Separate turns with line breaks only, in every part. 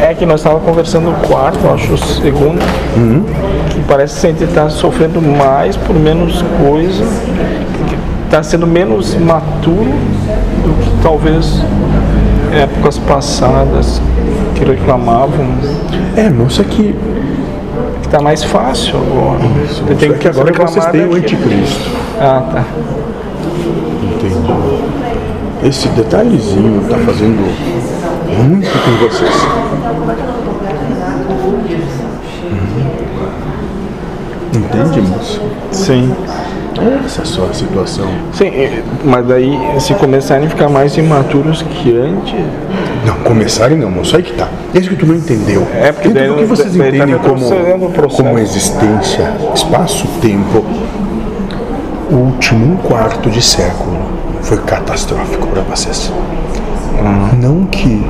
É que nós estávamos conversando o quarto, acho, o segundo, que parece que a gente está sofrendo mais por menos coisa, está sendo menos maturo do que talvez épocas passadas que reclamavam.
É, moça que.
Está mais fácil agora. Você
Moça, é que agora que vocês têm o anticristo.
Ah, tá.
Entendi. Esse detalhezinho tá fazendo muito com vocês. Entende, moça?
Sim.
Essa é só a situação.
Sim, eh, mas daí se começarem a ficar mais imaturos que antes,
Não, começarem não, moço. Aí que tá. É isso que tu não entendeu.
É, porque daí
do que vocês
daí tá
entendem
o
como, como existência, espaço, tempo, o último um quarto de século foi catastrófico para vocês. Não que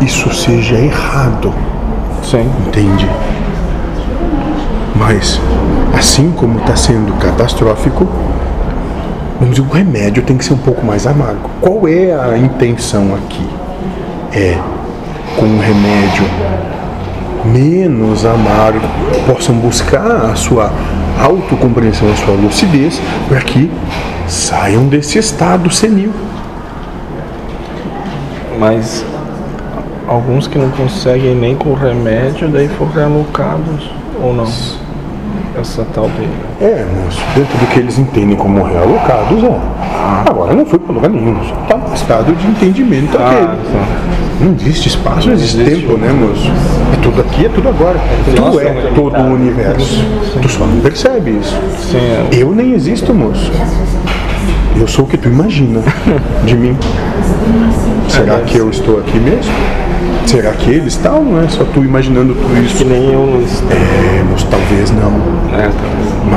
isso seja errado,
sim.
entende? Mas, assim como está sendo catastrófico, vamos dizer, o remédio tem que ser um pouco mais amargo. Qual é a intenção aqui? É com um remédio menos amargo, possam buscar a sua autocompreensão, a sua lucidez, para que saiam desse estado senil.
Mas alguns que não conseguem nem com remédio, daí foram realocados ou não. Essa tal de.
É, moço, dentro do que eles entendem como realocados, é. Agora não foi para lugar nenhum, só está no estado de entendimento
Ah, tá.
Não existe espaço, não existe
existe.
tempo, né, moço? É tudo aqui, é tudo agora. tu
nosso
é
é
todo o universo. Tu só não percebe isso.
Sim, é.
Eu nem existo, moço. Eu sou o que tu imagina de mim. Será que eu estou aqui mesmo? Será que ele está ou não é só tu imaginando tudo
que
isso?
nem eu.
É, moço, talvez não.
É, tá.